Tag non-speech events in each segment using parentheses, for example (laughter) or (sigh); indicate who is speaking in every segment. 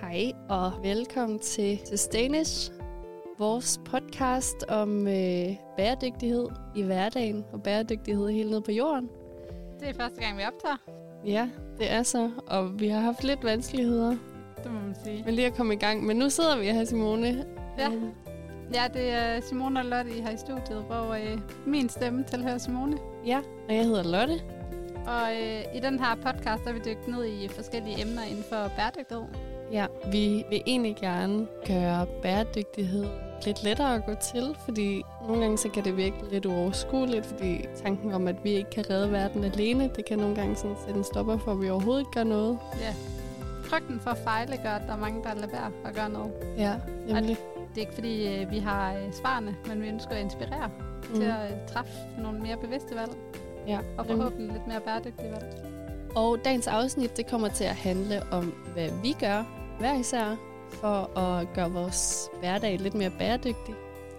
Speaker 1: Hej og velkommen til Sustainish, vores podcast om øh, bæredygtighed i hverdagen og bæredygtighed helt ned på jorden.
Speaker 2: Det er første gang, vi optager.
Speaker 1: Ja, det er så, og vi har haft lidt vanskeligheder
Speaker 2: Det må man sige.
Speaker 1: med lige at komme i gang, men nu sidder vi her, Simone.
Speaker 2: Ja.
Speaker 1: Øh,
Speaker 2: Ja, det er Simone og Lotte, I har i studiet, hvor øh, min stemme tilhører Simone.
Speaker 1: ja, og jeg hedder Lotte.
Speaker 2: Og øh, i den her podcast, der er vi dykket ned i forskellige emner inden for bæredygtighed.
Speaker 1: Ja, vi vil egentlig gerne gøre bæredygtighed lidt lettere at gå til, fordi nogle gange så kan det virke lidt uoverskueligt, fordi tanken om, at vi ikke kan redde verden alene, det kan nogle gange sådan sætte en stopper for, at vi overhovedet ikke gør noget.
Speaker 2: Ja. Frygten for at fejle gør, at der er mange, der lader være at gøre noget.
Speaker 1: Ja, nemlig.
Speaker 2: Det er ikke fordi, øh, vi har øh, svarene, men vi ønsker at inspirere mm. til at øh, træffe nogle mere bevidste valg.
Speaker 1: ja,
Speaker 2: Og forhåbentlig lidt mere bæredygtige valg.
Speaker 1: Og dagens afsnit, det kommer til at handle om, hvad vi gør hver især, for at gøre vores hverdag lidt mere bæredygtig.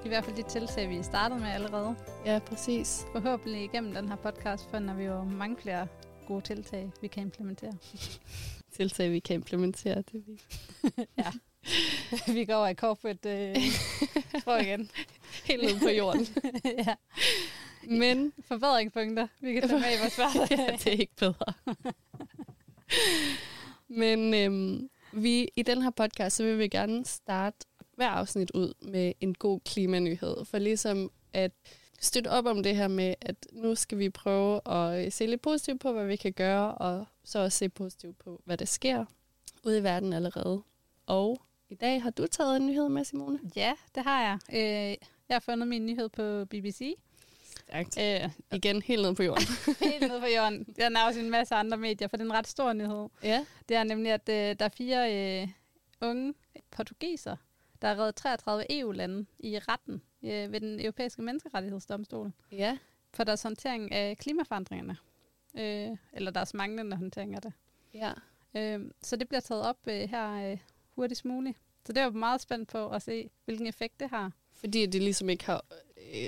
Speaker 2: I hvert fald de tiltag, vi startede med allerede.
Speaker 1: Ja, præcis.
Speaker 2: Forhåbentlig igennem den her podcast finder vi jo mange flere gode tiltag, vi kan implementere. (laughs)
Speaker 1: Tiltag, vi kan implementere. Det vi. (laughs)
Speaker 2: ja. (laughs) vi går over i corporate øh, sprog igen.
Speaker 1: Helt ned på jorden.
Speaker 2: ja.
Speaker 1: Men
Speaker 2: Forbedringspunkter, vi kan tage med i vores hverdag.
Speaker 1: ja, det er ikke bedre. Men øhm, vi i den her podcast, så vil vi gerne starte hver afsnit ud med en god klimanyhed. For ligesom at støtte op om det her med, at nu skal vi prøve at se lidt positivt på, hvad vi kan gøre, og så også se positivt på, hvad der sker ude i verden allerede. Og i dag har du taget en nyhed med, Simone.
Speaker 2: ja, det har jeg. Øh, jeg har fundet min nyhed på BBC.
Speaker 1: Stærkt.
Speaker 2: Øh,
Speaker 1: Igen helt ned på jorden. (laughs)
Speaker 2: helt nede på jorden. Den er også i en masse andre medier, for det er en ret stor nyhed.
Speaker 1: ja.
Speaker 2: Det er nemlig, at øh, der er fire øh, unge portugiser, der har reddet 33 EU-lande i retten øh, ved den europæiske menneskerettighedsdomstol
Speaker 1: Ja.
Speaker 2: for deres håndtering af klimaforandringerne. Øh, eller deres manglende håndtering af det.
Speaker 1: Ja.
Speaker 2: Øh, så det bliver taget op øh, her øh, hurtigst muligt. Så det var meget spændt på at se, hvilken effekt det har.
Speaker 1: Fordi de ligesom ikke har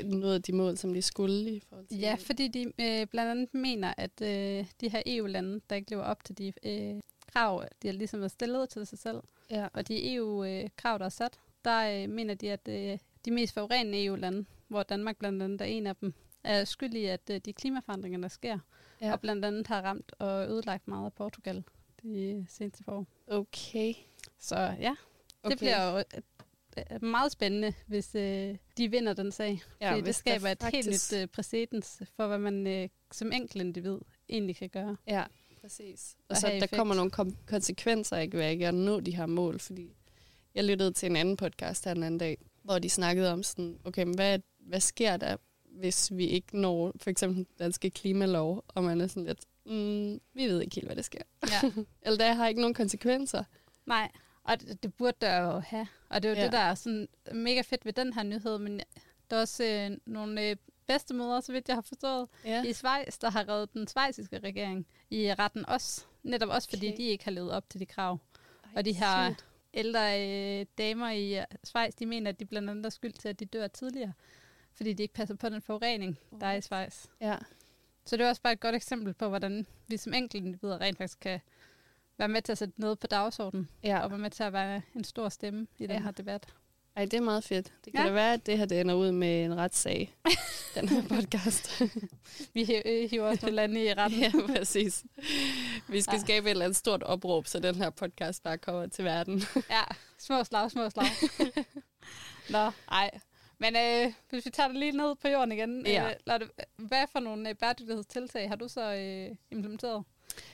Speaker 1: nået de mål, som de skulle i forhold til
Speaker 2: Ja, fordi de øh, blandt andet mener, at øh, de her EU-lande, der ikke lever op til de øh, krav, de har ligesom været stillet til sig selv,
Speaker 1: Ja.
Speaker 2: og de EU-krav, der er sat, der øh, mener de, at øh, de mest forurenende EU-lande, hvor Danmark blandt andet er en af dem, er skyld i, at øh, de klimaforandringer, der sker,
Speaker 1: Ja.
Speaker 2: og blandt andet har ramt og ødelagt meget af Portugal de seneste år.
Speaker 1: Okay.
Speaker 2: Så ja, det
Speaker 1: Okay.
Speaker 2: bliver jo øh, meget spændende, hvis øh, de vinder den sag.
Speaker 1: Ja,
Speaker 2: det skaber et helt
Speaker 1: faktisk-
Speaker 2: nyt øh, præcedens for, hvad man øh, som enkelt individ egentlig kan gøre.
Speaker 1: Ja, præcis. Og
Speaker 2: Og
Speaker 1: så der
Speaker 2: effekt.
Speaker 1: kommer nogle kom- konsekvenser ikke ved at nå de her mål, fordi jeg lyttede til en anden podcast her den anden dag, hvor de snakkede om sådan, okay, men hvad, hvad sker der, hvis vi ikke når for eksempel den danske klimalov, og man er sådan lidt, mm, vi ved ikke helt, hvad der sker.
Speaker 2: Ja. (laughs)
Speaker 1: Eller der har ikke nogen konsekvenser.
Speaker 2: Nej, og det, det burde der jo have. Og det er jo
Speaker 1: Ja.
Speaker 2: det, der er sådan mega fedt ved den her nyhed. Men der er også øh, nogle øh, bedstemødre, så vidt jeg har forstået,
Speaker 1: Ja.
Speaker 2: i Schweiz, der har reddet den svejsiske regering i retten også. Netop også, fordi
Speaker 1: Okay.
Speaker 2: de ikke har levet op til de krav. Og de her
Speaker 1: sygt.
Speaker 2: ældre øh, damer i øh, Schweiz, de mener, at de blandt andet er skyld til, at de dør tidligere. Fordi de ikke passer på den forurening, der er i Schweiz.
Speaker 1: Ja.
Speaker 2: Så det er også bare et godt eksempel på, hvordan vi som enkeltindivider rent faktisk kan være med til at sætte noget på dagsordenen.
Speaker 1: Ja.
Speaker 2: Og være med til at være en stor stemme i den
Speaker 1: Ja.
Speaker 2: her debat.
Speaker 1: Ej, det er meget fedt. Det kan ja. Da være, at det her det ender ud med en retssag, (laughs) den her podcast. (laughs)
Speaker 2: Vi øh, hiver også nogle lande i retten.
Speaker 1: ja, præcis. Vi skal
Speaker 2: Ja.
Speaker 1: skabe et eller andet stort opråb, så den her podcast bare kommer til verden.
Speaker 2: ja, små slag, små slag. (laughs) Nå, ej. Men øh, hvis vi tager det lige ned på jorden igen.
Speaker 1: Ja.
Speaker 2: Øh, Lotte, hvad for nogle øh, bæredygtighedstiltag har du så øh, implementeret?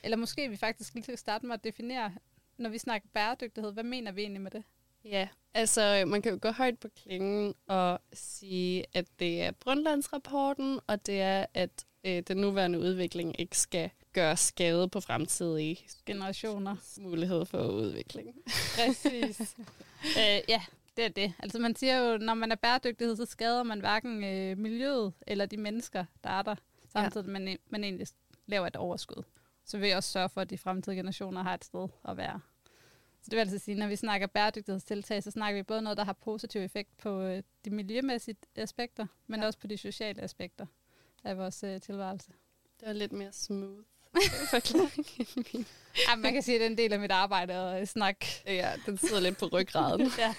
Speaker 2: Eller måske vi faktisk lige skal starte med at definere, når vi snakker bæredygtighed, hvad mener vi egentlig med det?
Speaker 1: Ja, altså man kan jo gå højt på klingen og sige, at det er Brundtlandsrapporten, og det er, at øh, den nuværende udvikling ikke skal gøre skade på fremtidige
Speaker 2: Generationer.
Speaker 1: mulighed for udvikling.
Speaker 2: Præcis. (laughs) øh, ja, det er det. Altså man siger jo, når man er bæredygtighed, så skader man hverken øh, miljøet eller de mennesker, der er der, samtidig ja. man, man egentlig laver et overskud. Så vil jeg også sørge for, at de fremtidige generationer har et sted at være. Så det vil altså sige, når vi snakker bæredygtighedstiltag, så snakker vi både noget, der har positiv effekt på øh, de miljømæssige aspekter, men
Speaker 1: Ja.
Speaker 2: også på de sociale aspekter af vores øh, tilværelse.
Speaker 1: Det er lidt mere smooth. (laughs) (laughs)
Speaker 2: Ja, man kan sige, at det er en del af mit arbejde at snakke.
Speaker 1: Ja, den sidder lidt på ryggraden. (laughs)
Speaker 2: ja,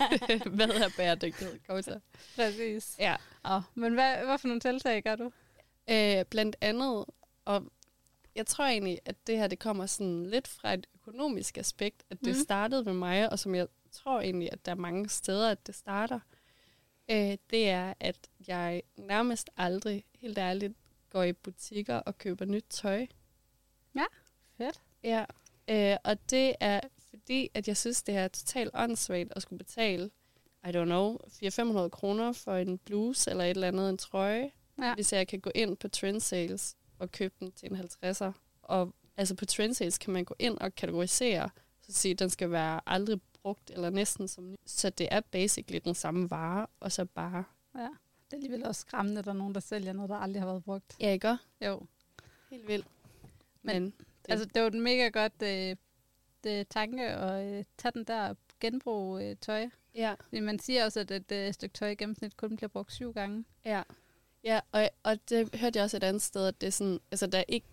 Speaker 1: Hvad er bæredygtighed? Kom så.
Speaker 2: præcis.
Speaker 1: Ja,
Speaker 2: Oh, men hvad, hvad for nogle tiltag gør du?
Speaker 1: øh, blandt andet, og jeg tror egentlig, at det her det kommer sådan lidt fra et økonomisk aspekt, at det mm. startede med mig, og som jeg tror egentlig, at der er mange steder, at det starter, øh, det er, at jeg nærmest aldrig, helt ærligt, går i butikker og køber nyt tøj.
Speaker 2: Fedt.
Speaker 1: Ja, øh, og det er fordi, at jeg synes, det er totalt åndssvagt at skulle betale, I don't know, 400-500 kroner for en bluse eller et eller andet, en trøje,
Speaker 2: Ja.
Speaker 1: hvis jeg kan gå ind på Trend Sales og købe den til en 50'er. Og altså på Trend Sales kan man gå ind og kategorisere, så sige, at den skal være aldrig brugt eller næsten som ny. Så det er basically den samme vare, og så bare...
Speaker 2: Ja. Det er alligevel også skræmmende, at der er nogen, der sælger noget, der aldrig har været brugt.
Speaker 1: Ja, ikke?
Speaker 2: Jo.
Speaker 1: Helt vildt.
Speaker 2: Men-
Speaker 1: Men,
Speaker 2: Det. Altså, det var et mega godt øh, det tanke at øh, tage den der genbrug øh, tøj.
Speaker 1: ja,
Speaker 2: Fordi man siger også, at et øh, stykke tøj i gennemsnit kun bliver brugt syv gange.
Speaker 1: Ja, ja og, og det hørte jeg også et andet sted, at det er sådan, altså der er ikke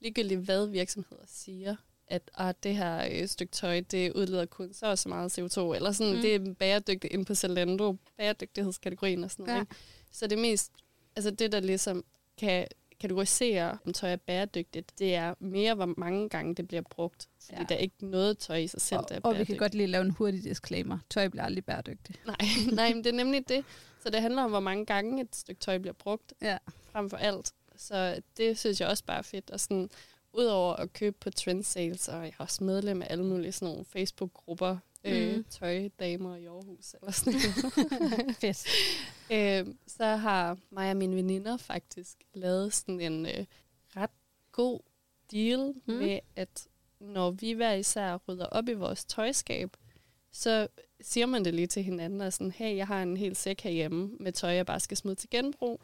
Speaker 1: ligegyldigt, hvad virksomheder siger, at ah, det her øh, stykke tøj, det udleder kun så og så meget CO2, eller sådan,
Speaker 2: Mm.
Speaker 1: det er bæredygtigt inde på Zalando, bæredygtighedskategorien og sådan noget.
Speaker 2: Ja.
Speaker 1: Ikke? Så det mest, altså det der ligesom kan kategorisere, om tøj er bæredygtigt, det er mere, hvor mange gange det bliver brugt. Fordi
Speaker 2: Ja.
Speaker 1: der er ikke noget tøj i sig selv,
Speaker 2: Og,
Speaker 1: der er
Speaker 2: og vi kan godt lige lave en hurtig disclaimer. Tøj bliver aldrig bæredygtigt.
Speaker 1: Nej, (laughs) nej, men det er nemlig det. Så det handler om, hvor mange gange et stykke tøj bliver brugt,
Speaker 2: Ja.
Speaker 1: frem for alt. Så det synes jeg også bare er fedt. Og sådan, udover at købe på trend sales, og jeg er også medlem af alle mulige sådan nogle Facebook-grupper, mm. øh,
Speaker 2: Mhm.
Speaker 1: tøjdamer i Aarhus, eller sådan noget. (laughs)
Speaker 2: Fedt. (laughs)
Speaker 1: øh, så har mig og mine veninder faktisk lavet sådan en øh, ret god deal
Speaker 2: Mm.
Speaker 1: mm. med, at når vi hver især rydder op i vores tøjskab, så siger man det lige til hinanden, og sådan, hey, jeg har en hel sæk herhjemme med tøj, jeg bare skal smide til genbrug.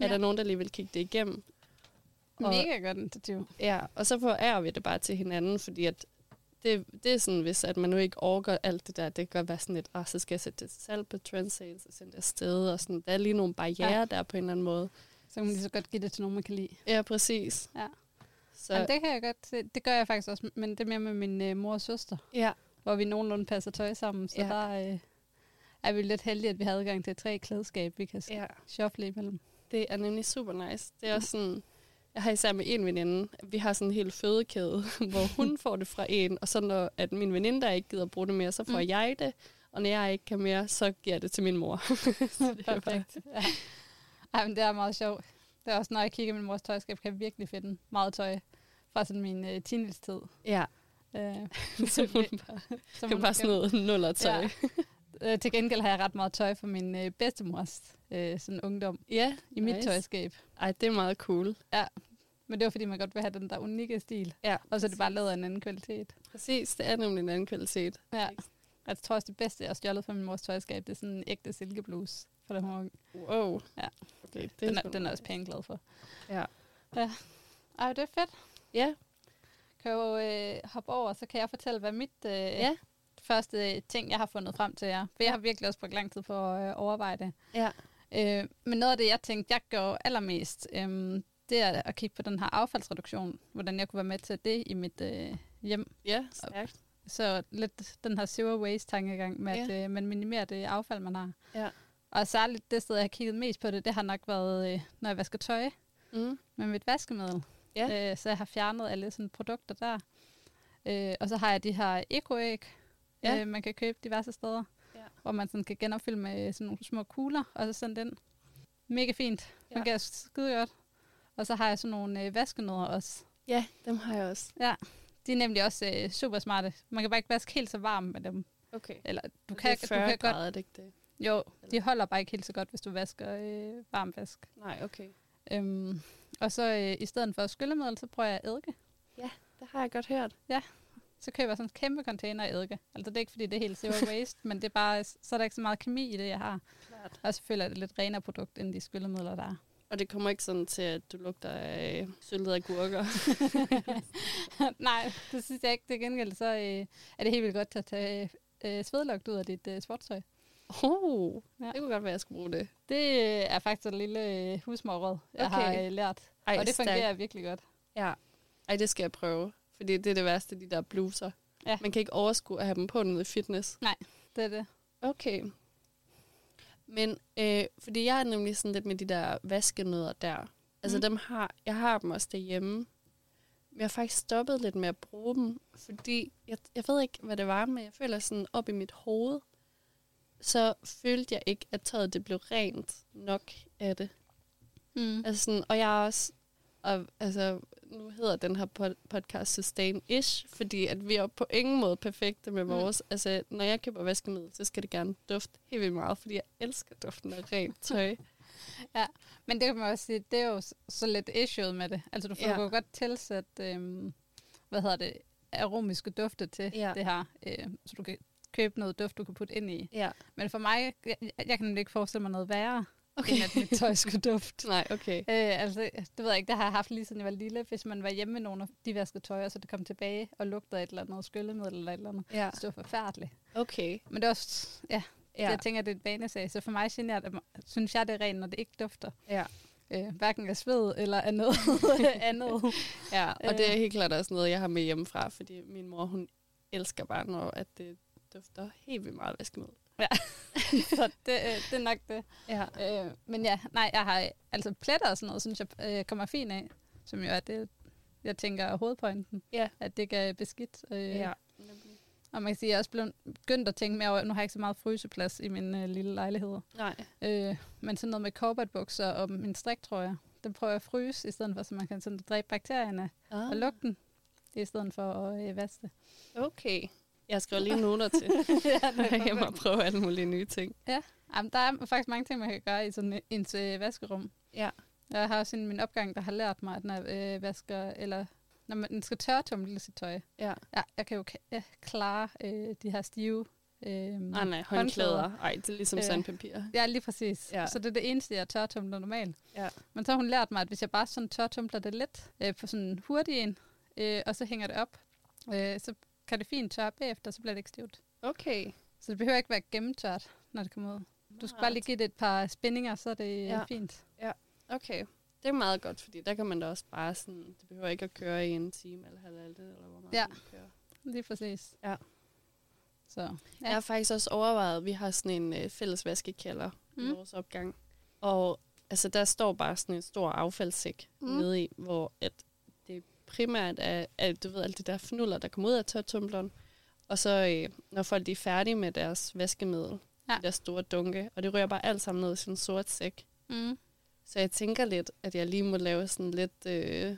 Speaker 1: Ja. Er der nogen, der lige vil kigge det igennem? Og-
Speaker 2: Mega godt initiativ.
Speaker 1: Ja, og så forærer vi det bare til hinanden, fordi at det, det er sådan, hvis at man nu ikke overgår alt det der, det kan godt være sådan lidt, ah, så skal jeg sætte det til salg på Trendsales og sende det afsted, og sådan, der er lige nogle barriere
Speaker 2: ja.
Speaker 1: der på en eller anden måde.
Speaker 2: Så kan man lige så godt give det til nogen, man kan lide.
Speaker 1: Ja, præcis.
Speaker 2: Ja.
Speaker 1: Så,
Speaker 2: Jamen, det kan jeg godt se. Det gør jeg faktisk også, men det er mere med min øh, mor og søster,
Speaker 1: ja,
Speaker 2: hvor vi nogenlunde passer tøj sammen. Så
Speaker 1: Ja.
Speaker 2: der øh, er vi lidt heldige, at vi har adgang til tre klædeskab, vi kan
Speaker 1: ja,
Speaker 2: shuffle imellem.
Speaker 1: det er nemlig super nice. Det er også sådan, jeg har især med en veninde, vi har sådan en hel fødekæde, (laughs) hvor hun (laughs) får det fra en, og så når at min veninde, der ikke gider bruge det mere, så får
Speaker 2: Mm.
Speaker 1: jeg det, og når jeg ikke kan mere, så giver jeg det til min mor. (laughs) Det er bare-
Speaker 2: Perfekt. Ja. Ej, men det er meget sjovt. Det er også, når jeg kigger i min mors tøjskab, kan jeg virkelig finde meget tøj fra sådan min øh, teenage-tid.
Speaker 1: Ja,
Speaker 2: Øh, (laughs)
Speaker 1: så hun bare,
Speaker 2: hun
Speaker 1: bare sådan noget nullertøj.
Speaker 2: Ja. Øh, til gengæld har jeg ret meget tøj fra min øh, bedstemors øh, sådan ungdom
Speaker 1: Ja,
Speaker 2: i mit
Speaker 1: nice.
Speaker 2: tøjskab.
Speaker 1: Ej, det er meget cool.
Speaker 2: Men det var, fordi man godt vil have den der unikke stil.
Speaker 1: Ja,
Speaker 2: Og så er det bare lavet af en anden kvalitet.
Speaker 1: præcis. Det er nemlig en anden kvalitet.
Speaker 2: Ja. Jeg tror også, det bedste, jeg har stjålet fra min mors tøjskab, det er sådan en ægte silkebluse. For det hun var.
Speaker 1: Wow.
Speaker 2: Ja.
Speaker 1: Okay, det
Speaker 2: Den, er, den er også pænt glad for.
Speaker 1: Ja.
Speaker 2: ja. Ej, det er fedt.
Speaker 1: Ja,
Speaker 2: Kan jo øh, hoppe over, så kan jeg fortælle, hvad mit øh,
Speaker 1: Ja.
Speaker 2: første ting, jeg har fundet frem til jer. For jeg har virkelig også brugt lang tid på at øh, overveje det.
Speaker 1: ja.
Speaker 2: Øh, men noget af det, jeg tænkte, jeg gør allermest, øh, det er at kigge på den her affaldsreduktion. Hvordan jeg kunne være med til det i mit øh, hjem.
Speaker 1: Ja, stærkt.
Speaker 2: Så lidt den her zero waste-tankegang med, at øh, man minimerer det affald, man har.
Speaker 1: Ja.
Speaker 2: Og særligt det sted, jeg har kigget mest på det, det har nok været, øh, når jeg vasker tøj
Speaker 1: Mm.
Speaker 2: med mit vaskemiddel.
Speaker 1: Ja.
Speaker 2: Øh, så jeg har fjernet alle sådan produkter der. Øh, og så har jeg de her ekoæg,
Speaker 1: Ja.
Speaker 2: øh, man kan købe diverse steder,
Speaker 1: Ja.
Speaker 2: hvor man sådan kan genopfylde med sådan nogle små kugler, og så sende den. Mega fint.
Speaker 1: Ja.
Speaker 2: Fungerer skide godt. Og så har jeg sådan nogle øh, vaskenødder også.
Speaker 1: Ja, dem har jeg også.
Speaker 2: Ja, de er nemlig også øh, super smarte. Man kan bare ikke vaske helt så varmt med dem.
Speaker 1: Okay.
Speaker 2: Eller du
Speaker 1: Det
Speaker 2: kan,
Speaker 1: er
Speaker 2: du
Speaker 1: 40
Speaker 2: kan godt
Speaker 1: grader, er det ikke det?
Speaker 2: Jo, de holder bare ikke helt så godt, hvis du vasker øh, varm vask.
Speaker 1: Nej, okay.
Speaker 2: Øhm, og så øh, i stedet for skyllemiddel, så prøver jeg eddike.
Speaker 1: Det har jeg godt hørt.
Speaker 2: Så køber jeg sådan en kæmpe container af eddike. Altså det er ikke, fordi det er helt zero (laughs) waste, men det er bare, så er der ikke så meget kemi i det, jeg har.
Speaker 1: Klart.
Speaker 2: Og selvfølgelig er det lidt renere produkt, end de skyllemidler, der er.
Speaker 1: Og det kommer ikke sådan til, at du lugter af syltede agurker. (laughs)
Speaker 2: Nej, det synes jeg ikke. Det gengæld, så øh, er det helt vildt godt til at tage øh, svedlugt ud af dit øh, sportstøj.
Speaker 1: Oh,
Speaker 2: Ja.
Speaker 1: det kunne godt være, at jeg skulle bruge det.
Speaker 2: Det øh, er faktisk et lille øh, husmorråd, jeg
Speaker 1: Okay.
Speaker 2: har øh, lært.
Speaker 1: Ej,
Speaker 2: og det fungerer virkelig godt.
Speaker 1: Ja. Ej, det skal jeg prøve. Fordi det er det værste, de der bluser.
Speaker 2: Ja.
Speaker 1: Man kan ikke overskue at have dem på nede i fitness.
Speaker 2: Det er det.
Speaker 1: Okay. Men, øh, fordi jeg er nemlig sådan lidt med de der vaskenødder der. Altså
Speaker 2: Mm.
Speaker 1: dem har, jeg har dem også derhjemme. Men jeg har faktisk stoppet lidt med at bruge dem, fordi jeg, jeg ved ikke, hvad det var, men jeg føler sådan op i mit hoved, så følte jeg ikke, at tøjet det blev rent nok af det.
Speaker 2: Mm.
Speaker 1: Altså sådan, og jeg er også, og, altså, nu hedder den her pod- podcast Sustain-ish, fordi at vi er på ingen måde perfekte med
Speaker 2: Mm.
Speaker 1: vores. Altså, når jeg køber vaskemiddel, så skal det gerne dufte helt vildt meget, fordi jeg elsker duften af rent tøj. (laughs)
Speaker 2: Men det kan man også sige, det er jo så lidt issue med det. Altså du får
Speaker 1: Ja.
Speaker 2: ja. godt tilsætte, øhm, hvad hedder det, aromiske dufte til
Speaker 1: Ja.
Speaker 2: det her. Øh, så du kan købe noget duft, du kan putte ind i.
Speaker 1: Ja.
Speaker 2: Men for mig, jeg, jeg kan nemlig ikke forestille mig noget værre,
Speaker 1: Okay.
Speaker 2: end at mit tøj skulle dufte. (laughs)
Speaker 1: Nej, okay.
Speaker 2: Øh, altså, det ved jeg ikke, det har jeg haft lige siden jeg var lille. Hvis man var hjemme med nogle af de vaskede tøj, og så det kom tilbage og lugtede et eller andet skyllemiddel eller et eller andet.
Speaker 1: Ja,
Speaker 2: Så det var forfærdeligt.
Speaker 1: okay.
Speaker 2: Men det er også, ja,
Speaker 1: Ja,
Speaker 2: ja. jeg tænker, det er et vanesag. Så for mig generer det, synes jeg, det er rent, når det ikke dufter.
Speaker 1: ja.
Speaker 2: Øh, hverken af sved eller af noget (laughs) andet.
Speaker 1: ja, og det er
Speaker 2: Øh.
Speaker 1: helt klart også noget, jeg har med hjemmefra, fordi min mor, hun elsker bare, når at det dufter helt vildt meget vaskemiddel. (laughs)
Speaker 2: så det, øh, det er nok det.
Speaker 1: Ja.
Speaker 2: Øh, men ja, nej, jeg har altså pletter og sådan noget, synes jeg øh, kommer fint af. Som jo er det, jeg tænker er hovedpointen.
Speaker 1: Ja.
Speaker 2: At det er beskidt. Øh,
Speaker 1: Ja.
Speaker 2: Og man kan sige, at jeg er også blevet begyndt at tænke mere over, nu har jeg ikke så meget fryseplads i min øh, lille lejlighed.
Speaker 1: Nej.
Speaker 2: Øh, men sådan noget med korbatbukser og min striktrøjer, den prøver jeg at fryse, i stedet for, så man kan sådan dræbe bakterierne
Speaker 1: Ah.
Speaker 2: og lugten, i stedet for at øh, vaske det.
Speaker 1: Okay. Jeg skriver lige noter til. (laughs)
Speaker 2: ja, (laughs)
Speaker 1: jeg må prøve alle mulige nye ting.
Speaker 2: Jamen, der er faktisk mange ting, man kan gøre i sådan ens øh, vaskerum.
Speaker 1: Ja.
Speaker 2: Jeg har også en min opgang, der har lært mig, at når jeg øh, vasker, eller når man skal tørretumle sit tøj,
Speaker 1: Ja.
Speaker 2: ja, jeg kan jo ja, klare øh, de her stive øh,
Speaker 1: Nej, nej, håndklæder. Ej, det er ligesom
Speaker 2: Øh.
Speaker 1: sandpapir.
Speaker 2: Ja, lige præcis.
Speaker 1: Ja.
Speaker 2: Ja. Så det er det eneste, jeg tørretumler normalt.
Speaker 1: Ja.
Speaker 2: Men så har hun lært mig, at hvis jeg bare sådan tørretumler det lidt øh, på sådan en hurtig en, øh, og så hænger det op, øh, så kan det fint tørre bagefter, så bliver det ikke stivt.
Speaker 1: Okay.
Speaker 2: Så det behøver ikke være gennemtørt, når det kommer ud. Du skal bare lige give det et par spændinger, så er det
Speaker 1: Ja.
Speaker 2: ja. fint.
Speaker 1: Okay. Det er meget godt, fordi der kan man da også bare sådan, det behøver ikke at køre i en time eller halvdelen, eller hvor meget
Speaker 2: Ja.
Speaker 1: man kører.
Speaker 2: Lige præcis.
Speaker 1: Ja.
Speaker 2: Så,
Speaker 1: Ja.
Speaker 2: ja.
Speaker 1: Jeg har faktisk også overvejet, at vi har sådan en øh, fælles vaskekælder mm. i vores opgang. Og altså, der står bare sådan en stor affaldssæk mm. Nede i, hvor at primært er, at du ved, alle de der fnuller, der kommer ud af tørtumbleren. Og så øh, når folk de er færdige med deres vaskemiddel, ja. De der store dunke, og det rører bare alt sammen ned i sådan en sort sæk.
Speaker 2: Mm.
Speaker 1: Så jeg tænker lidt, at jeg lige må lave sådan lidt øh,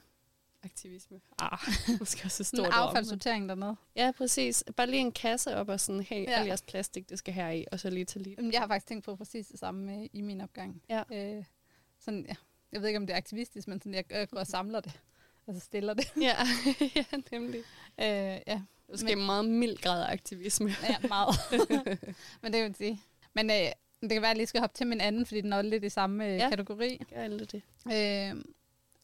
Speaker 1: aktivisme. Ah, (laughs) måske også stort
Speaker 2: en affaldssortering dernede.
Speaker 1: Ja, præcis. Bare lige en kasse op og sådan, hey, ja. Al jeres plastik, det skal her i, og så lige til lige.
Speaker 2: Jeg har faktisk tænkt på præcis det samme øh, i min opgang.
Speaker 1: Ja.
Speaker 2: Øh, sådan, ja. Jeg ved ikke, om det er aktivistisk, men sådan, jeg, jeg går og samler det. Og så stiller det.
Speaker 1: Ja, (laughs) ja nemlig.
Speaker 2: Øh, ja,
Speaker 1: Det skal en meget mild grad af aktivisme.
Speaker 2: ja, meget. (laughs) men det man sige. Men øh, det kan være, at jeg lige skal hoppe til min anden, fordi den er lidt i samme øh,
Speaker 1: Ja.
Speaker 2: ja. kategori.
Speaker 1: Gør alle det.
Speaker 2: Øh,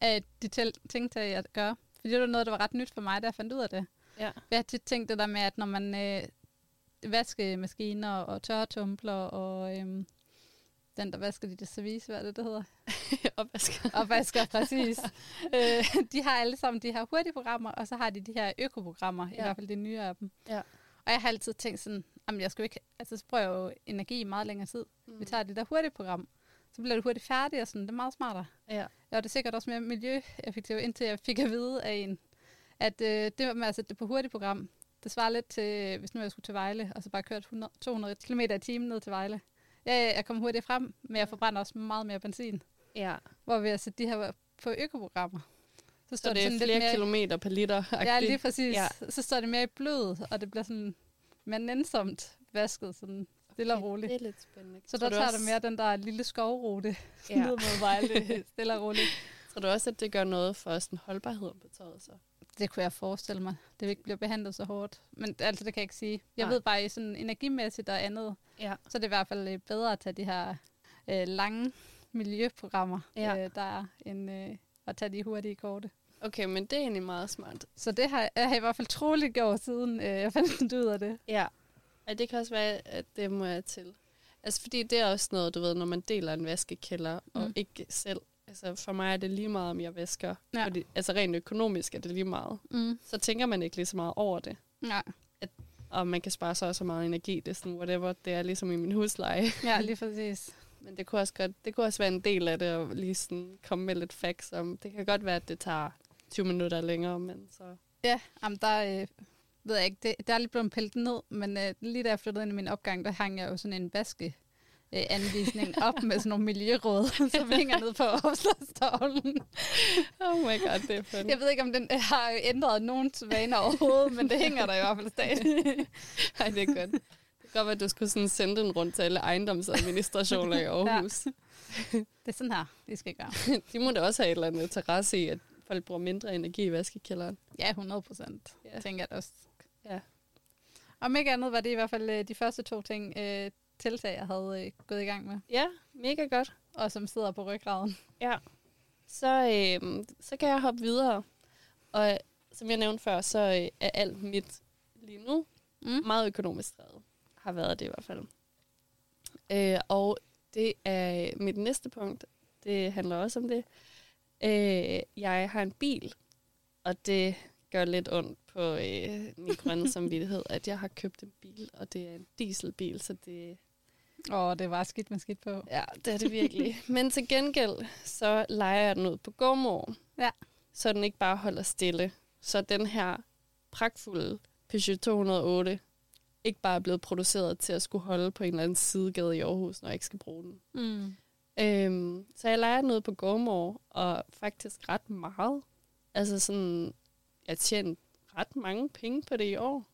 Speaker 2: af de ting, til jeg gør. Fordi det var noget, der var ret nyt for mig, da jeg fandt ud af det.
Speaker 1: Ja.
Speaker 2: Jeg har tit tænkt det der med, at når man øh, vaskemaskiner og tørretumbler og øhm, den, der vasker dit service, hvad er det, det hedder? (laughs)
Speaker 1: Opvasker.
Speaker 2: Opvasker, (laughs) præcis. øh, de har alle sammen de her hurtige programmer, og så har de de her økoprogrammer, ja. i hvert fald de nye af dem.
Speaker 1: Ja.
Speaker 2: Og jeg har altid tænkt sådan, jamen jeg skal jo ikke, altså så bruger jeg jo energi i meget længere tid. Mm. Vi tager det der hurtige program, så bliver det hurtigt færdigt, og sådan, det er meget smartere.
Speaker 1: Ja.
Speaker 2: Ja, og det er sikkert også mere miljøeffektivt, indtil jeg fik at vide af en, at øh, det med at sætte det på hurtigt program, det svarer lidt til, hvis nu jeg skulle til Vejle, og så bare kørt 100, 200 km i timen ned til Vejle. Ja, jeg kommer hurtigt frem, men jeg forbrænder også meget mere benzin.
Speaker 1: ja.
Speaker 2: Hvor ved at sætte de her på økoprogrammer, så
Speaker 1: Så det er
Speaker 2: sådan
Speaker 1: flere
Speaker 2: mere,
Speaker 1: kilometer per liter.
Speaker 2: Ja, lige præcis.
Speaker 1: Ja.
Speaker 2: Så står det mere i blød, og det bliver sådan mere nænsomt vasket, sådan stille og roligt.
Speaker 1: Det er lidt spændende.
Speaker 2: Så der
Speaker 1: du
Speaker 2: tager
Speaker 1: også-
Speaker 2: det mere den der lille skovrute
Speaker 1: ja. (laughs)
Speaker 2: ned mod Vejle, stille og roligt.
Speaker 1: Tror du også, at det gør noget for sådan holdbarheden på tøjet så?
Speaker 2: Det kunne jeg forestille mig. Det ikke bliver behandlet så hårdt. Men altså, det kan jeg ikke sige. Jeg
Speaker 1: Nej.
Speaker 2: ved bare, i sådan energimæssigt og andet,
Speaker 1: Ja.
Speaker 2: så er det i hvert fald øh, bedre at tage de her øh, lange miljøprogrammer,
Speaker 1: Ja.
Speaker 2: øh, der er, end øh, at tage de hurtige korte.
Speaker 1: Okay, men det er egentlig meget smart.
Speaker 2: Så det har jeg har i hvert fald troligt gjort, siden øh, jeg fandt (laughs) ud af det.
Speaker 1: Ja. ja. det kan også være, at det må jeg til. Altså, fordi det er også noget, du ved, når man deler en vaskekælder, mm. og ikke selv altså for mig er det lige meget, om jeg væsker.
Speaker 2: Ja.
Speaker 1: Fordi, altså rent økonomisk er det lige meget.
Speaker 2: Mm.
Speaker 1: Så tænker man ikke lige så meget over det.
Speaker 2: Ja.
Speaker 1: Og man kan spare så også så meget energi. Det er sådan, whatever, det er ligesom i min husleje. (laughs)
Speaker 2: ja, lige (laughs) præcis.
Speaker 1: Men det kunne også godt, det kunne også være en del af det, at lige sådan komme med lidt facts om. Det kan godt være, at det tager 20 minutter længere, men så...
Speaker 2: Ja, jamen der øh, ved jeg ikke, det, der er lidt blevet pillet ned, men øh, lige da jeg flyttede ind i min opgang, der hang jeg jo sådan en vaske øh, anvisning op med sådan nogle miljøråd, (laughs) som hænger ned på opslagstavlen.
Speaker 1: Oh my god, det er fedt.
Speaker 2: Jeg ved ikke, om den øh, har ændret nogen vaner overhovedet, men det hænger der i hvert fald stadig. (laughs)
Speaker 1: Ej, det er godt. Det kan godt være, at du skulle sådan sende den rundt til alle ejendomsadministrationer i (laughs) Aarhus.
Speaker 2: det er sådan her, vi skal gøre.
Speaker 1: De må da også have et eller andet interesse i, at folk bruger mindre energi i vaskekælderen.
Speaker 2: Ja, 100 procent,
Speaker 1: Ja.
Speaker 2: ja. tænker jeg også.
Speaker 1: Ja.
Speaker 2: Om ikke andet var det i hvert fald øh, de første to ting, øh, tiltag, jeg havde øh, gået i gang med,
Speaker 1: Ja, mega godt.
Speaker 2: og som sidder på ryggraden.
Speaker 1: Ja. Så, øh, så kan jeg hoppe videre. Og øh, som jeg nævnte før, så øh, er alt mit lige nu
Speaker 2: Mm.
Speaker 1: meget økonomisk drevet. Har været det i hvert fald. Øh, og det er mit næste punkt. Det handler også om det. Øh, jeg har en bil, og det gør lidt ondt på øh, min grønne (laughs) samvittighed, at jeg har købt en bil, og det er en dieselbil, så det,
Speaker 2: Åh, det var skidt med skidt på.
Speaker 1: ja, det er det virkelig. (laughs) Men til gengæld, så leger jeg den ud på gårdmor,
Speaker 2: Ja.
Speaker 1: så den ikke bare holder stille. Så den her pragtfulde Peugeot 208 ikke bare er blevet produceret til at skulle holde på en eller anden sidegade i Aarhus, når jeg ikke skal bruge den.
Speaker 2: Mm.
Speaker 1: Øhm, så jeg leger den ud på gårdmor, og faktisk ret meget. Altså sådan, jeg tjente ret mange penge på det i år.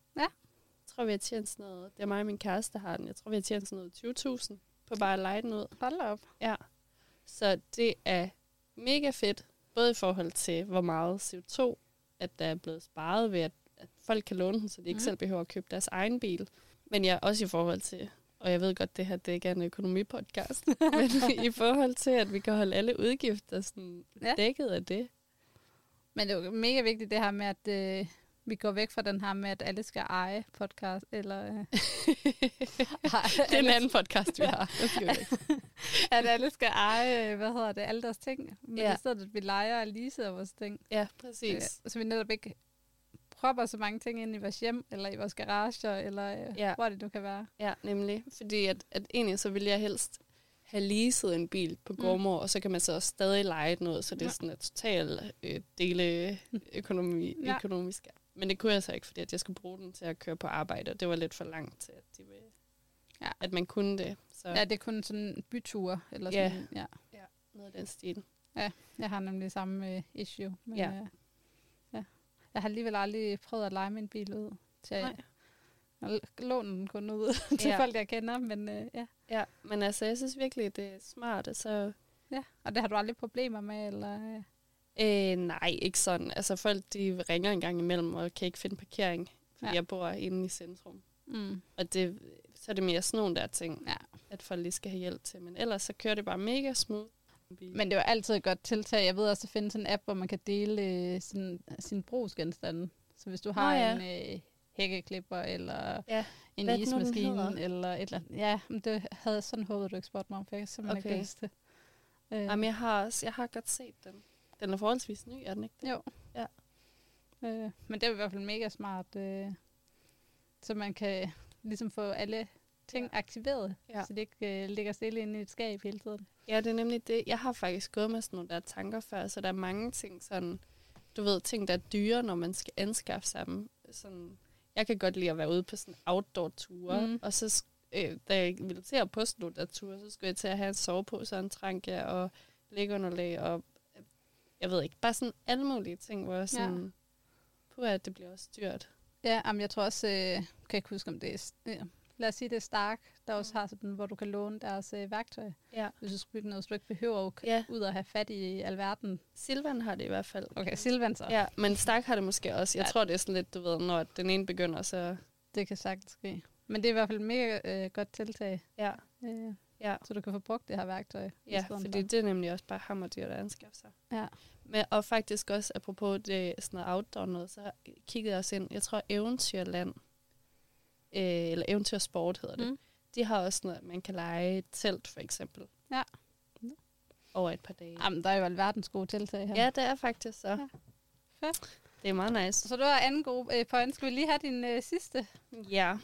Speaker 1: Tror, vi har tjent sådan noget, det er mig og min kæreste, der har den. Jeg tror, vi har tjent sådan noget 20.000 på bare at lege den ud.
Speaker 2: Hold op.
Speaker 1: Ja. Så det er mega fedt, både i forhold til, hvor meget CO2, at der er blevet sparet ved, at, at folk kan låne den, så de ikke mm. selv behøver at købe deres egen bil. Men ja, også i forhold til, og jeg ved godt, det her det ikke er en økonomipodcast, (laughs) men i forhold til, at vi kan holde alle udgifter sådan
Speaker 2: ja.
Speaker 1: dækket af det.
Speaker 2: Men det er jo mega vigtigt det her med, at øh, vi går væk fra den her med, at alle skal eje podcast, eller øh, (laughs)
Speaker 1: det er en anden podcast, vi har. (laughs)
Speaker 2: At alle skal eje, øh, hvad hedder det, alle deres ting. Men
Speaker 1: Ja.
Speaker 2: i stedet, at vi leger og leaser vores ting.
Speaker 1: ja, præcis.
Speaker 2: Øh, så vi netop ikke propper så mange ting ind i vores hjem, eller i vores garager, eller øh,
Speaker 1: Ja.
Speaker 2: hvor det nu kan være.
Speaker 1: Ja, nemlig. Fordi at, at egentlig så vil jeg helst have leaset en bil på
Speaker 2: Mm.
Speaker 1: Gormor, og så kan man så også stadig lege noget, så det er
Speaker 2: Ja.
Speaker 1: sådan et total øh, dele økonomi,
Speaker 2: Ja.
Speaker 1: ja. økonomisk. Men det kunne jeg så ikke, fordi at jeg skulle bruge den til at køre på arbejde, og det var lidt for langt til, at, de vil,
Speaker 2: Ja.
Speaker 1: at man kunne det. Så
Speaker 2: Ja, det er kun sådan byture, eller
Speaker 1: Ja.
Speaker 2: sådan, ja.
Speaker 1: noget af den stil.
Speaker 2: Jeg har nemlig samme øh, issue. Men,
Speaker 1: Ja.
Speaker 2: Øh, ja. Jeg har alligevel aldrig prøvet at lege min bil ud. Til,
Speaker 1: Nej.
Speaker 2: jeg låner den kun ud (laughs) til
Speaker 1: Ja.
Speaker 2: folk, jeg kender, men øh, ja.
Speaker 1: Ja, men altså, jeg synes virkelig, det er smart, og så...
Speaker 2: ja. Og det har du aldrig problemer med, eller... Øh,
Speaker 1: Øh, nej, ikke sådan. Altså, folk de ringer en gang imellem, og kan ikke finde parkering, fordi
Speaker 2: Ja.
Speaker 1: jeg bor inde i centrum.
Speaker 2: mm.
Speaker 1: Og det, så er det mere sådan nogle der ting,
Speaker 2: Ja.
Speaker 1: at folk lige skal have hjælp til. Men ellers så kører det bare mega smooth.
Speaker 2: Men det jo altid et godt tiltag. Jeg ved også, at der findes en app, hvor man kan dele øh, sin, sin brugsgenstande. Så hvis du har
Speaker 1: Nå, ja.
Speaker 2: en øh, hækkeklipper, eller
Speaker 1: Ja.
Speaker 2: en
Speaker 1: Hvad
Speaker 2: ismaskine, eller et eller andet. Ja, men det havde jeg sådan håbet, du ikke spurgte mig om, for jeg kan simpelthen
Speaker 1: Okay.
Speaker 2: ikke det. Øh,
Speaker 1: Jamen, jeg har, også, jeg har godt set den. Den er forholdsvis ny, er den ikke det?
Speaker 2: Jo.
Speaker 1: Ja.
Speaker 2: Øh, men det er i hvert fald mega smart, øh, så man kan ligesom få alle ting ja. aktiveret,
Speaker 1: Ja.
Speaker 2: så det ikke øh, ligger stille inde i et skab hele tiden.
Speaker 1: Ja, det er nemlig det. Jeg har faktisk gået med sådan nogle der tanker før, så der er mange ting sådan, du ved, ting, der er dyre, når man skal anskaffe sig dem. Sådan, jeg kan godt lide at være ude på sådan outdoor-ture,
Speaker 2: Mm.
Speaker 1: og så, øh, da jeg ville til at på sådan nogle der ture, så skulle jeg til at have en sovepose og en tranke og lægunderlag og jeg ved ikke, bare sådan alle mulige ting, hvor jeg sådan, ja. på at det bliver også dyrt.
Speaker 2: Ja, jamen, jeg tror også, øh, kan jeg ikke huske, om det er, øh, lad os sige, det er Stark, der også har sådan, hvor du kan låne deres øh, værktøj,
Speaker 1: Ja.
Speaker 2: hvis du skal bygge noget, så du ikke behøver at
Speaker 1: Ja.
Speaker 2: ud og have fat i alverden.
Speaker 1: Silvan har det i hvert fald.
Speaker 2: Okay, Silvan så.
Speaker 1: Ja, men Stark har det måske også. Jeg
Speaker 2: Ja.
Speaker 1: ja. tror, det er sådan lidt, du ved, når den ene begynder, så...
Speaker 2: Det kan sagtens ske. Men det er i hvert fald et mega øh, godt tiltag,
Speaker 1: Ja,
Speaker 2: øh,
Speaker 1: ja.
Speaker 2: så du kan få brugt det her værktøj.
Speaker 1: Ja,
Speaker 2: for.
Speaker 1: det er nemlig også bare hammerdyrt at anskaffe sig.
Speaker 2: Ja.
Speaker 1: Men, og faktisk også, apropos det sådan noget outdoor noget, så kiggede jeg også ind, jeg tror Eventyrland, øh, eller Eventyrsport hedder det,
Speaker 2: Mm.
Speaker 1: de har også noget, man kan lege telt for eksempel.
Speaker 2: Ja.
Speaker 1: over et par dage.
Speaker 2: Jamen, der er jo alverdens gode tiltag her.
Speaker 1: Ja, det er faktisk så.
Speaker 2: Ja. Fedt.
Speaker 1: Det er meget nice.
Speaker 2: Så du har anden god øh, point. Skal vi lige have din øh, sidste
Speaker 1: Ja.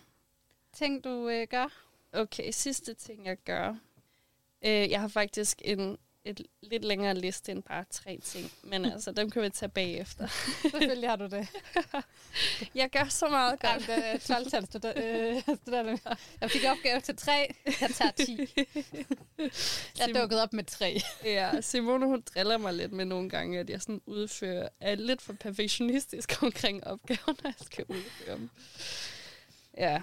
Speaker 2: ting, du øh, gør?
Speaker 1: Okay, sidste ting, jeg gør. Øh, jeg har faktisk en et lidt længere liste end bare tre ting. Men altså, dem kan vi tage bagefter.
Speaker 2: Selvfølgelig har du det. (laughs)
Speaker 1: Jeg gør så meget
Speaker 2: Jamen,
Speaker 1: godt.
Speaker 2: det er 12 tal øh, studerende. Jeg fik opgave til 3. Jeg tager 10. Jeg er dukket op med 3.
Speaker 1: Ja, Simone hun driller mig lidt med nogle gange, at jeg sådan udfører, er lidt for perfektionistisk (laughs) omkring opgaver, når jeg skal udføre dem. Ja,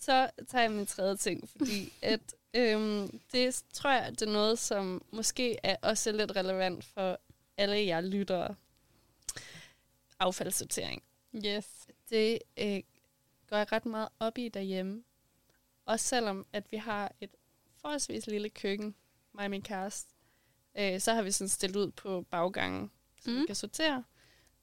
Speaker 1: så tager jeg min tredje ting, fordi at, øhm, det tror jeg, det er noget, som måske er også lidt relevant for alle jer lyttere. Affaldssortering.
Speaker 2: Yes.
Speaker 1: Det øh, går jeg ret meget op i derhjemme. Også selvom, at vi har et forholdsvis lille køkken, mig og min kæreste, øh, så har vi sådan stillet ud på baggangen, så mm. Vi kan sortere.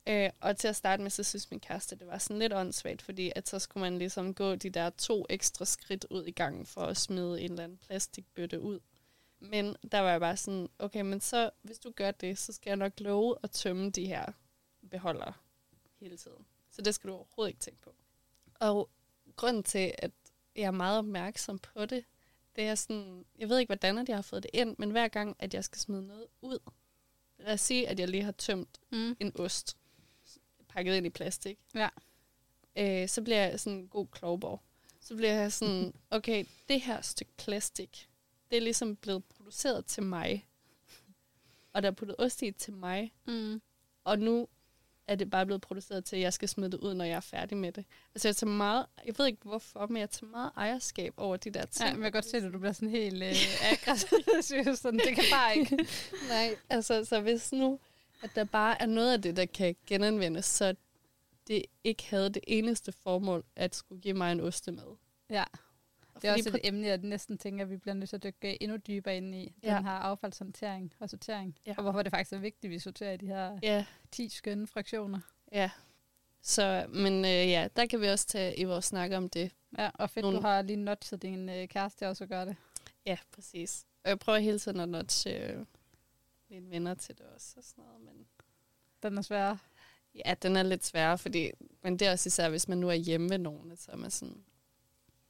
Speaker 1: Øh, og til at starte med, så synes min kæreste, det var sådan lidt åndssvagt, fordi at så skulle man ligesom gå de der to ekstra skridt ud i gangen for at smide en eller anden plastikbøtte ud. Men der var jeg bare sådan, okay, men så hvis du gør det, så skal jeg nok love at tømme de her beholdere hele tiden. Så det skal du overhovedet ikke tænke på. Og grunden til, at jeg er meget opmærksom på det, det er sådan, jeg ved ikke, hvordan at jeg har fået det ind, men hver gang, at jeg skal smide noget ud, lad os sige, at jeg lige har tømt
Speaker 2: Mm.
Speaker 1: en ost, pakket ind i plastik,
Speaker 2: Ja.
Speaker 1: øh, så bliver jeg sådan en god klovborg. Så bliver jeg sådan, okay, det her stykke plastik, det er ligesom blevet produceret til mig. Og der er puttet ost i til mig,
Speaker 2: Mm.
Speaker 1: og nu er det bare blevet produceret til, at jeg skal smide det ud, når jeg er færdig med det. Altså jeg tager meget, jeg ved ikke hvorfor, men jeg tager meget ejerskab over de der ting.
Speaker 2: Ja, men jeg kan godt se, at du bliver sådan helt øh, (laughs) aggressiv. (laughs) sådan, det kan bare ikke.
Speaker 1: Nej, altså så hvis nu, at der bare er noget af det, der kan genanvendes, så det ikke havde det eneste formål, at skulle give mig en ostemad.
Speaker 2: Ja, det er også et emne, jeg næsten tænker, at vi bliver nødt til at dykke endnu dybere ind i. Den
Speaker 1: Ja.
Speaker 2: her affaldshåndtering og sortering.
Speaker 1: Ja.
Speaker 2: Og hvorfor det faktisk er vigtigt, at vi sorterer de her
Speaker 1: Ja,
Speaker 2: 10 skønne fraktioner.
Speaker 1: ja. Så, men øh, ja, der kan vi også tage i vores snak om det.
Speaker 2: Ja, og fedt,
Speaker 1: Nogle-
Speaker 2: du har lige notchet din øh, kæreste også gøre det.
Speaker 1: Ja, præcis. Og jeg prøver hele tiden at notche øh, mine venner til det også og sådan noget, men
Speaker 2: Den er svær.
Speaker 1: ja, den er lidt sværere, fordi, men det er også især, hvis man nu er hjemme ved nogen, så er man sådan,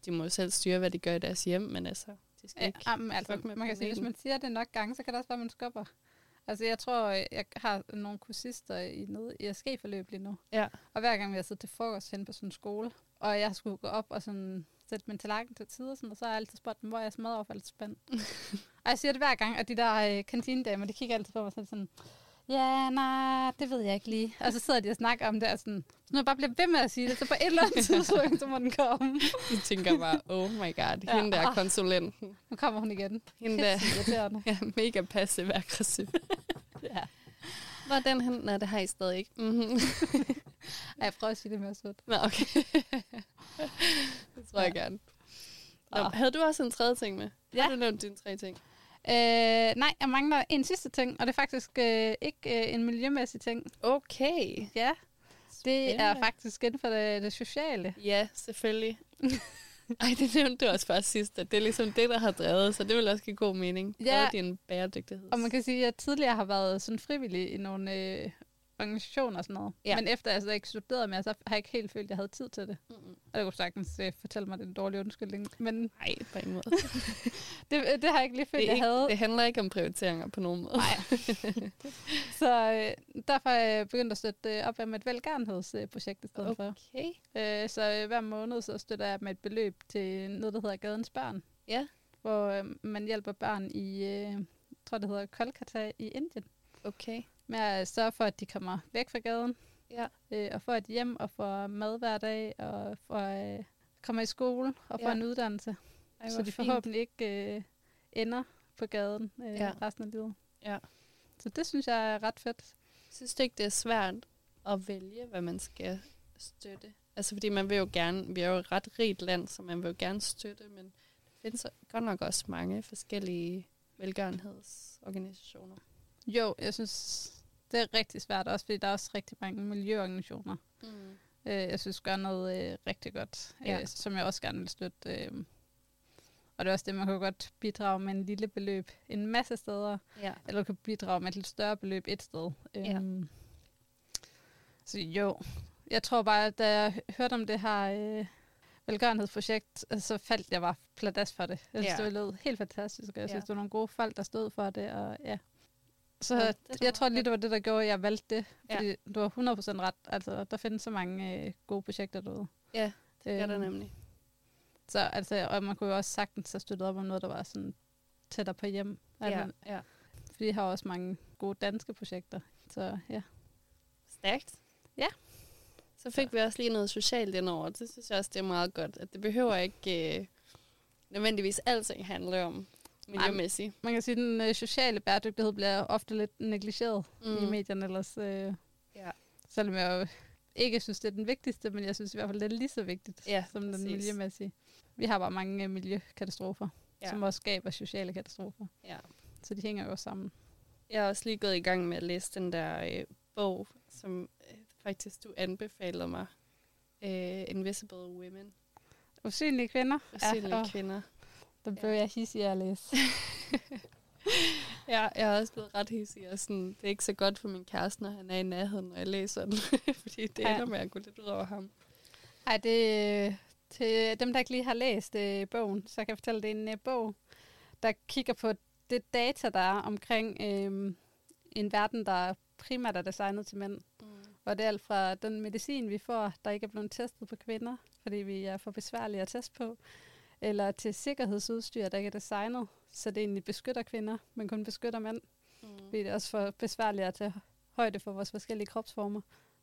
Speaker 1: de må jo selv styre, hvad de gør i deres hjem, men altså, de skal
Speaker 2: Ja,
Speaker 1: ikke
Speaker 2: jamen, altså, man kan sige, hvis man siger det nok gange, så kan det også være, at man skubber. Altså, jeg tror, jeg har nogle kursister i noget i SG-forløb lige nu.
Speaker 1: Ja.
Speaker 2: Og hver gang vi har siddet til frokost hen på sådan en skole, og jeg skulle gå op og sådan sætte min tallerken til tider, sådan, og så har jeg altid spurgt dem, hvor jeg smadreaffaldsspand. (laughs) og jeg siger det hver gang, og de der øh, kantinedamer, de kigger altid på mig sådan, sådan ja, nej, det ved jeg ikke lige. Og så sidder de og snakker om det, og sådan, så når jeg bare bliver ved med at sige det, så på et eller andet (laughs) tidspunkt, så må den komme.
Speaker 1: De tænker bare, oh my god,
Speaker 2: Ja.
Speaker 1: hende der er konsulenten.
Speaker 2: Nu kommer hun igen.
Speaker 1: Hende der er (laughs) mega passiv aggressiv. (laughs)
Speaker 2: ja.
Speaker 1: Hvor er den hen? Nej, det har I stadig ikke. Mm-hmm.
Speaker 2: Ej, jeg prøver at sige det mere sødt.
Speaker 1: Nå, okay. det tror jeg
Speaker 2: Ja.
Speaker 1: gerne. Nå,
Speaker 2: Nå.
Speaker 1: havde du også en tredje ting med?
Speaker 2: Ja.
Speaker 1: Har du nævnt dine tre ting?
Speaker 2: Øh, nej, jeg mangler en sidste ting, og det er faktisk øh, ikke øh, en miljømæssig ting.
Speaker 1: Okay.
Speaker 2: Ja, det er
Speaker 1: Spændende.
Speaker 2: faktisk inden for det, det sociale.
Speaker 1: Ja, selvfølgelig. (laughs) Ej, det nævnte du også bare sidst, at det er ligesom det, der har drevet, så det vil også give god mening.
Speaker 2: Ja.
Speaker 1: Ja. din bæredygtighed.
Speaker 2: Og man kan sige, at jeg tidligere har været sådan frivillig i nogle øh, organisationer og sådan noget.
Speaker 1: Ja.
Speaker 2: Men efter jeg så ikke studerede mere, så har jeg ikke helt følt, at jeg havde tid til det.
Speaker 1: Mm-mm.
Speaker 2: Og det kunne sagtens øh, fortælle mig, at det er en dårlig undskyldning. Men
Speaker 1: Nej, på ingen måde. (laughs)
Speaker 2: det, det har jeg ikke lige følt,
Speaker 1: Det, er
Speaker 2: jeg
Speaker 1: ikke,
Speaker 2: havde.
Speaker 1: det handler ikke om prioriteringer på nogen måde.
Speaker 2: Nej. (laughs) så øh, derfor er jeg begyndt at støtte øh, op med et velgørenhedsprojekt i stedet for.
Speaker 1: Okay.
Speaker 2: Øh, så øh, hver måned så støtter jeg med et beløb til noget, der hedder Gadens Børn.
Speaker 1: Ja.
Speaker 2: Hvor øh, man hjælper børn i, øh, tror det hedder Kolkata i Indien.
Speaker 1: Okay.
Speaker 2: Med at sørge for, at de kommer væk fra gaden.
Speaker 1: Ja.
Speaker 2: Øh, og får et hjem og får mad hver dag. Og får, øh, kommer i skole og får
Speaker 1: Ja.
Speaker 2: en uddannelse.
Speaker 1: Ej,
Speaker 2: så de
Speaker 1: fint.
Speaker 2: forhåbentlig ikke øh, ender på gaden øh,
Speaker 1: Ja.
Speaker 2: resten af livet.
Speaker 1: Ja.
Speaker 2: Så det synes jeg er ret fedt.
Speaker 1: Synes du ikke, det er svært at vælge, hvad man skal støtte? Altså, fordi man vil jo gerne, vi er jo et ret rigt land, så man vil jo gerne støtte, men der findes godt nok også mange forskellige velgørenhedsorganisationer.
Speaker 2: Jo, jeg synes, det er rigtig svært også, fordi der er også rigtig mange miljøorganisationer.
Speaker 1: Mm.
Speaker 2: Øh, jeg synes gør noget øh, rigtig godt,
Speaker 1: Ja.
Speaker 2: øh, som jeg også gerne vil støtte. Øh. Og det er også det, man kan godt bidrage med en lille beløb en masse steder,
Speaker 1: Ja.
Speaker 2: eller kan bidrage med et lidt større beløb et sted.
Speaker 1: Ja.
Speaker 2: Øhm, så jo, jeg tror bare, da jeg hørte om det her øh, velgørenhedsprojekt, øh, så faldt jeg bare pladask for det. Jeg synes,
Speaker 1: Ja.
Speaker 2: det lød helt fantastisk, og jeg
Speaker 1: Ja.
Speaker 2: synes, det var nogle gode folk, der stod for det, og ja. Så
Speaker 1: Ja,
Speaker 2: ja,
Speaker 1: det
Speaker 2: jeg tror lige, det var det, der gjorde, at jeg valgte det.
Speaker 1: Ja.
Speaker 2: Fordi du har 100% ret. Altså, der findes så mange øh, gode projekter derude.
Speaker 1: Ja, det er der
Speaker 2: Øhm,
Speaker 1: nemlig.
Speaker 2: Så altså, og man kunne jo også sagtens have støttet op om noget, der var sådan tættere på hjem. Altså,
Speaker 1: Ja, ja.
Speaker 2: Fordi de har også mange gode danske projekter. Så ja.
Speaker 1: Stærkt.
Speaker 2: Ja.
Speaker 1: Så fik vi også lige noget socialt indover. Det synes jeg også, det er meget godt. At det behøver ikke øh, nødvendigvis alting handle om miljømæssigt.
Speaker 2: Man kan sige, at den øh, sociale bæredygtighed bliver ofte lidt negligeret mm. i medierne ellers. Øh,
Speaker 1: Ja.
Speaker 2: Selvom jeg jo ikke synes, det er den vigtigste, men jeg synes i hvert fald, det er lige så vigtigt
Speaker 1: Ja,
Speaker 2: som den
Speaker 1: præcis.
Speaker 2: miljømæssige. Vi har bare mange øh, miljøkatastrofer,
Speaker 1: Ja.
Speaker 2: som også skaber sociale katastrofer.
Speaker 1: Ja.
Speaker 2: Så de hænger jo sammen.
Speaker 1: Jeg er også lige gået i gang med at læse den der øh, bog, som øh, faktisk du anbefalede mig. Øh, Invisible Women.
Speaker 2: Usynlige kvinder.
Speaker 1: Usynlige
Speaker 2: ja, og
Speaker 1: kvinder.
Speaker 2: Den blev jeg hissig at læse. (laughs)
Speaker 1: Ja, jeg er også blevet ret hissig. Og sådan, det er ikke så godt for min kæreste, når han er i nærheden, når jeg læser den. (laughs) fordi det
Speaker 2: Ja.
Speaker 1: ender med at gå lidt ud over ham.
Speaker 2: Ej, det til dem, der ikke lige har læst øh, bogen, så kan jeg fortælle, det er en øh, bog, der kigger på det data, der er omkring øh, en verden, der primært er designet til mænd.
Speaker 1: Mm.
Speaker 2: Og det er alt fra den medicin, vi får, der ikke er blevet testet på kvinder, fordi vi er for besværlige at teste på, eller til sikkerhedsudstyr, der ikke er designet, så det egentlig beskytter kvinder, men kun beskytter mænd.
Speaker 1: Mm.
Speaker 2: Fordi det er også for besværligt at tage højde for vores forskellige kropsformer.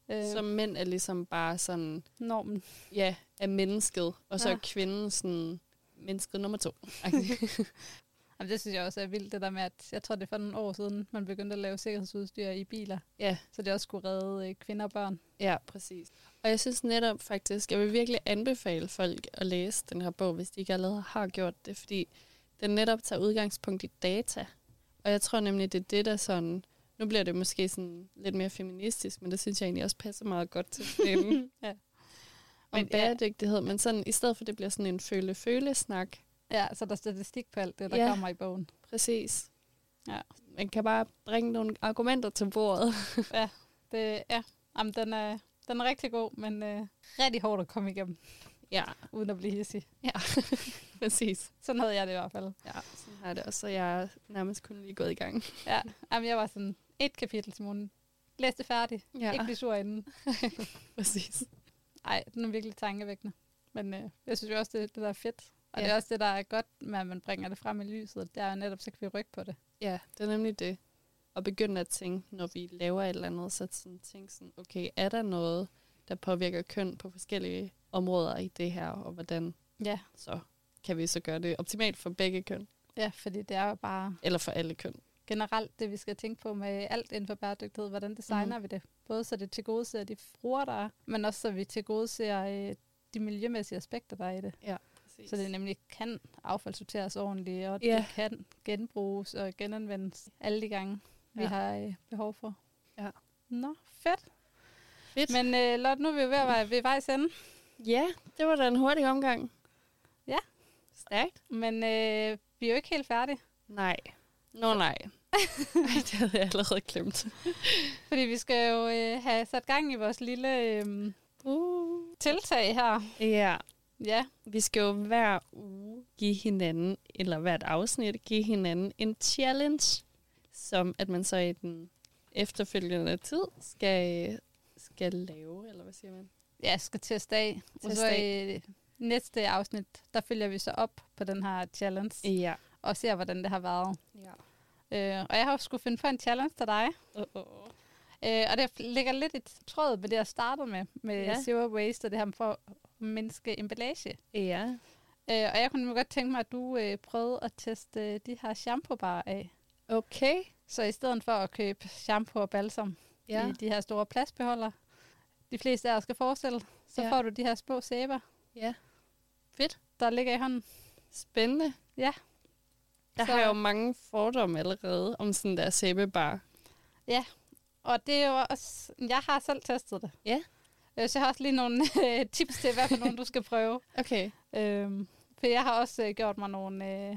Speaker 2: Øh,
Speaker 1: Så mænd er ligesom bare sådan,
Speaker 2: normen.
Speaker 1: ja, er mennesket, og så
Speaker 2: Ja.
Speaker 1: er kvinden sådan mennesket nummer to. (laughs)
Speaker 2: Jamen, det synes jeg også er vildt, det der med, at jeg tror, det er for nogle år siden, man begyndte at lave sikkerhedsudstyr i biler,
Speaker 1: ja,
Speaker 2: så det også skulle redde øh, kvinder og børn.
Speaker 1: ja, præcis. Og jeg synes netop faktisk, jeg vil virkelig anbefale folk at læse den her bog, hvis de ikke allerede har gjort det, fordi den netop tager udgangspunkt i data. Og jeg tror nemlig, det er det, der sådan... Nu bliver det måske sådan lidt mere feministisk, men det synes jeg egentlig også passer meget godt til (laughs) filmen.
Speaker 2: Ja.
Speaker 1: Om
Speaker 2: Men ja.
Speaker 1: bæredygtighed, men sådan, i stedet for, det bliver sådan en føle-føle-snak.
Speaker 2: Ja, så der er statistik på alt det, der
Speaker 1: Ja.
Speaker 2: kommer i bogen.
Speaker 1: Præcis.
Speaker 2: Ja.
Speaker 1: Man kan bare bringe nogle argumenter til bordet. (laughs)
Speaker 2: Det, ja, Jamen, den, er, den er rigtig god, men øh, rigtig hårdt at komme igennem,
Speaker 1: Ja,
Speaker 2: uden at blive hissig. (laughs)
Speaker 1: præcis.
Speaker 2: Sådan havde jeg det i hvert fald.
Speaker 1: Ja, sådan har det også, så jeg er nærmest kun lige gået i gang.
Speaker 2: Ja, Jamen, jeg var sådan, et kapitel til morgen. Læs det færdigt.
Speaker 1: Ja,
Speaker 2: Ikke blive sur inden. (laughs)
Speaker 1: præcis.
Speaker 2: Ej, den er virkelig tankevækkende. Men øh, jeg synes jo også, det, det der er fedt. Og
Speaker 1: Ja.
Speaker 2: det er også det, der er godt med, at man bringer det frem i lyset. Det er netop, så kan vi rykke på det.
Speaker 1: Ja, det er nemlig det. Og begynde at tænke, når vi laver et eller andet, så sådan, tænke sådan, okay, er der noget, der påvirker køn på forskellige områder i det her, og hvordan
Speaker 2: Ja.
Speaker 1: så kan vi så gøre det optimalt for begge køn,
Speaker 2: Ja, fordi det er jo bare
Speaker 1: eller for alle køn.
Speaker 2: generelt det, vi skal tænke på med alt inden for bæredygtighed. Hvordan designer mm. vi det? Både så det tilgodeser de fruer, der er, men også så vi tilgodeser øh, de miljømæssige aspekter, der er i det.
Speaker 1: Præcis.
Speaker 2: Så det nemlig kan affaldssorteres ordentligt, og
Speaker 1: Ja.
Speaker 2: det kan genbruges og genanvendes alle de gange, vi
Speaker 1: Ja.
Speaker 2: har øh, behov for.
Speaker 1: Ja.
Speaker 2: Nå, fedt.
Speaker 1: Fedt.
Speaker 2: Men øh, Lotte, nu er vi jo ved at være ved vejs ende.
Speaker 1: Ja, det var da en hurtig omgang.
Speaker 2: Ja.
Speaker 1: Stærkt.
Speaker 2: Men øh, vi er jo ikke helt færdige,
Speaker 1: Nej. Nå nej. (laughs) Ej, det havde jeg allerede glemt. (laughs)
Speaker 2: fordi vi skal jo øh, have sat gang i vores lille øh,
Speaker 1: Uh.
Speaker 2: tiltag her.
Speaker 1: Ja,
Speaker 2: Ja,
Speaker 1: vi skal jo hver uge give hinanden, eller hvert afsnit, give hinanden en challenge, som at man så i den efterfølgende tid skal, skal lave, eller hvad siger man?
Speaker 2: ja skal teste af. Og så i næste afsnit, der følger vi så op på den her challenge,
Speaker 1: Ja.
Speaker 2: og ser, hvordan det har været.
Speaker 1: ja.
Speaker 2: Øh, og jeg har jo skulle finde på en challenge til dig.
Speaker 1: Uh-oh.
Speaker 2: Øh, og det ligger lidt i tråd med det, jeg startede med, med
Speaker 1: ja.
Speaker 2: zero waste og det her for at mindske emballage.
Speaker 1: Ja.
Speaker 2: Øh, og jeg kunne godt tænke mig, at du øh, prøvede at teste øh, de her shampoo af.
Speaker 1: Okay.
Speaker 2: Så i stedet for at købe shampoo og balsam
Speaker 1: Ja.
Speaker 2: i de her store plastbeholder, de fleste af os skal forestille, så
Speaker 1: Ja.
Speaker 2: ja. får du de her små sæber,
Speaker 1: Ja. Fedt.
Speaker 2: der ligger i hånden.
Speaker 1: Spændende.
Speaker 2: Ja.
Speaker 1: Der
Speaker 2: Så-
Speaker 1: har jeg jo mange fordomme allerede om sådan der sæbebar.
Speaker 2: Og det er jo også, jeg har selv testet det.
Speaker 1: Ja.
Speaker 2: Øh, så jeg har også lige nogle (laughs) øh, tips til, hvad for nogle du skal prøve.
Speaker 1: Okay.
Speaker 2: Øhm, For jeg har også øh, gjort mig nogle øh,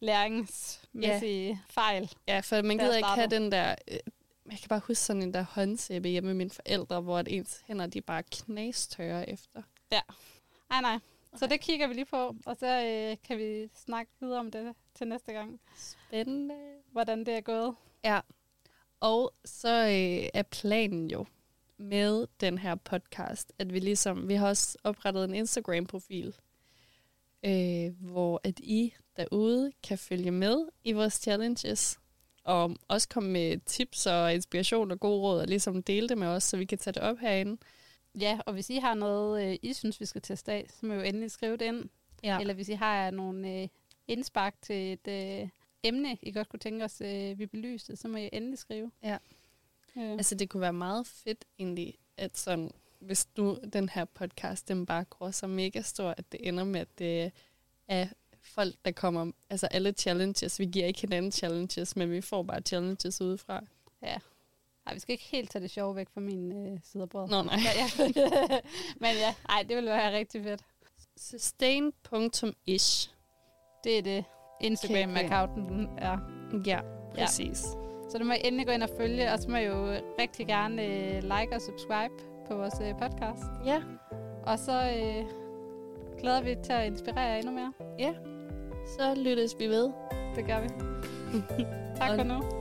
Speaker 2: læringsmæssige ja. fejl.
Speaker 1: Ja, for man gider ikke have den der... Øh, jeg kan bare huske sådan en der håndsæbe hjemme med mine forældre, hvor at ens hænder de bare knastørre efter.
Speaker 2: Nej, nej. Så det kigger vi lige på, og så øh, kan vi snakke videre om det til næste gang,
Speaker 1: Spændende.
Speaker 2: hvordan det er gået.
Speaker 1: Ja. Og så øh, er planen jo med den her podcast, at vi ligesom, vi har også oprettet en Instagram-profil, øh, hvor at I derude kan følge med i vores challenges, og også komme med tips og inspiration og gode råd, og ligesom dele det med os, så vi kan tage det op herinde.
Speaker 2: Ja, og hvis I har noget, øh, I synes, vi skal teste af, så må I jo endelig skrive det ind.
Speaker 1: Ja.
Speaker 2: Eller hvis I har nogle øh, indspark til et øh, emne, I godt kunne tænke os, øh, vi belyste, så må I endelig skrive.
Speaker 1: Ja.
Speaker 2: Øh.
Speaker 1: Altså, det kunne være meget fedt egentlig, at sådan, hvis nu den her podcast, den bare går så mega stor, at det ender med, at det er folk, der kommer, altså alle challenges, vi giver ikke hinanden challenges, men vi får bare challenges udefra.
Speaker 2: Ej, vi skal ikke helt tage det sjove væk fra min øh, side af bordet.
Speaker 1: Nå nej.
Speaker 2: Ja, ja. (laughs) Men ja, ej, det ville være rigtig fedt.
Speaker 1: Sustain.ish.
Speaker 2: Det er det, Instagram-accounten er.
Speaker 1: Ja, præcis.
Speaker 2: Så du må endelig gå ind og følge, og så må I jo rigtig gerne øh, like og subscribe på vores øh, podcast.
Speaker 1: Ja.
Speaker 2: Og så øh, glæder vi til at inspirere jer endnu mere.
Speaker 1: ja. Så lyttes vi ved.
Speaker 2: Det gør vi. (laughs) tak
Speaker 1: Og-
Speaker 2: for nu.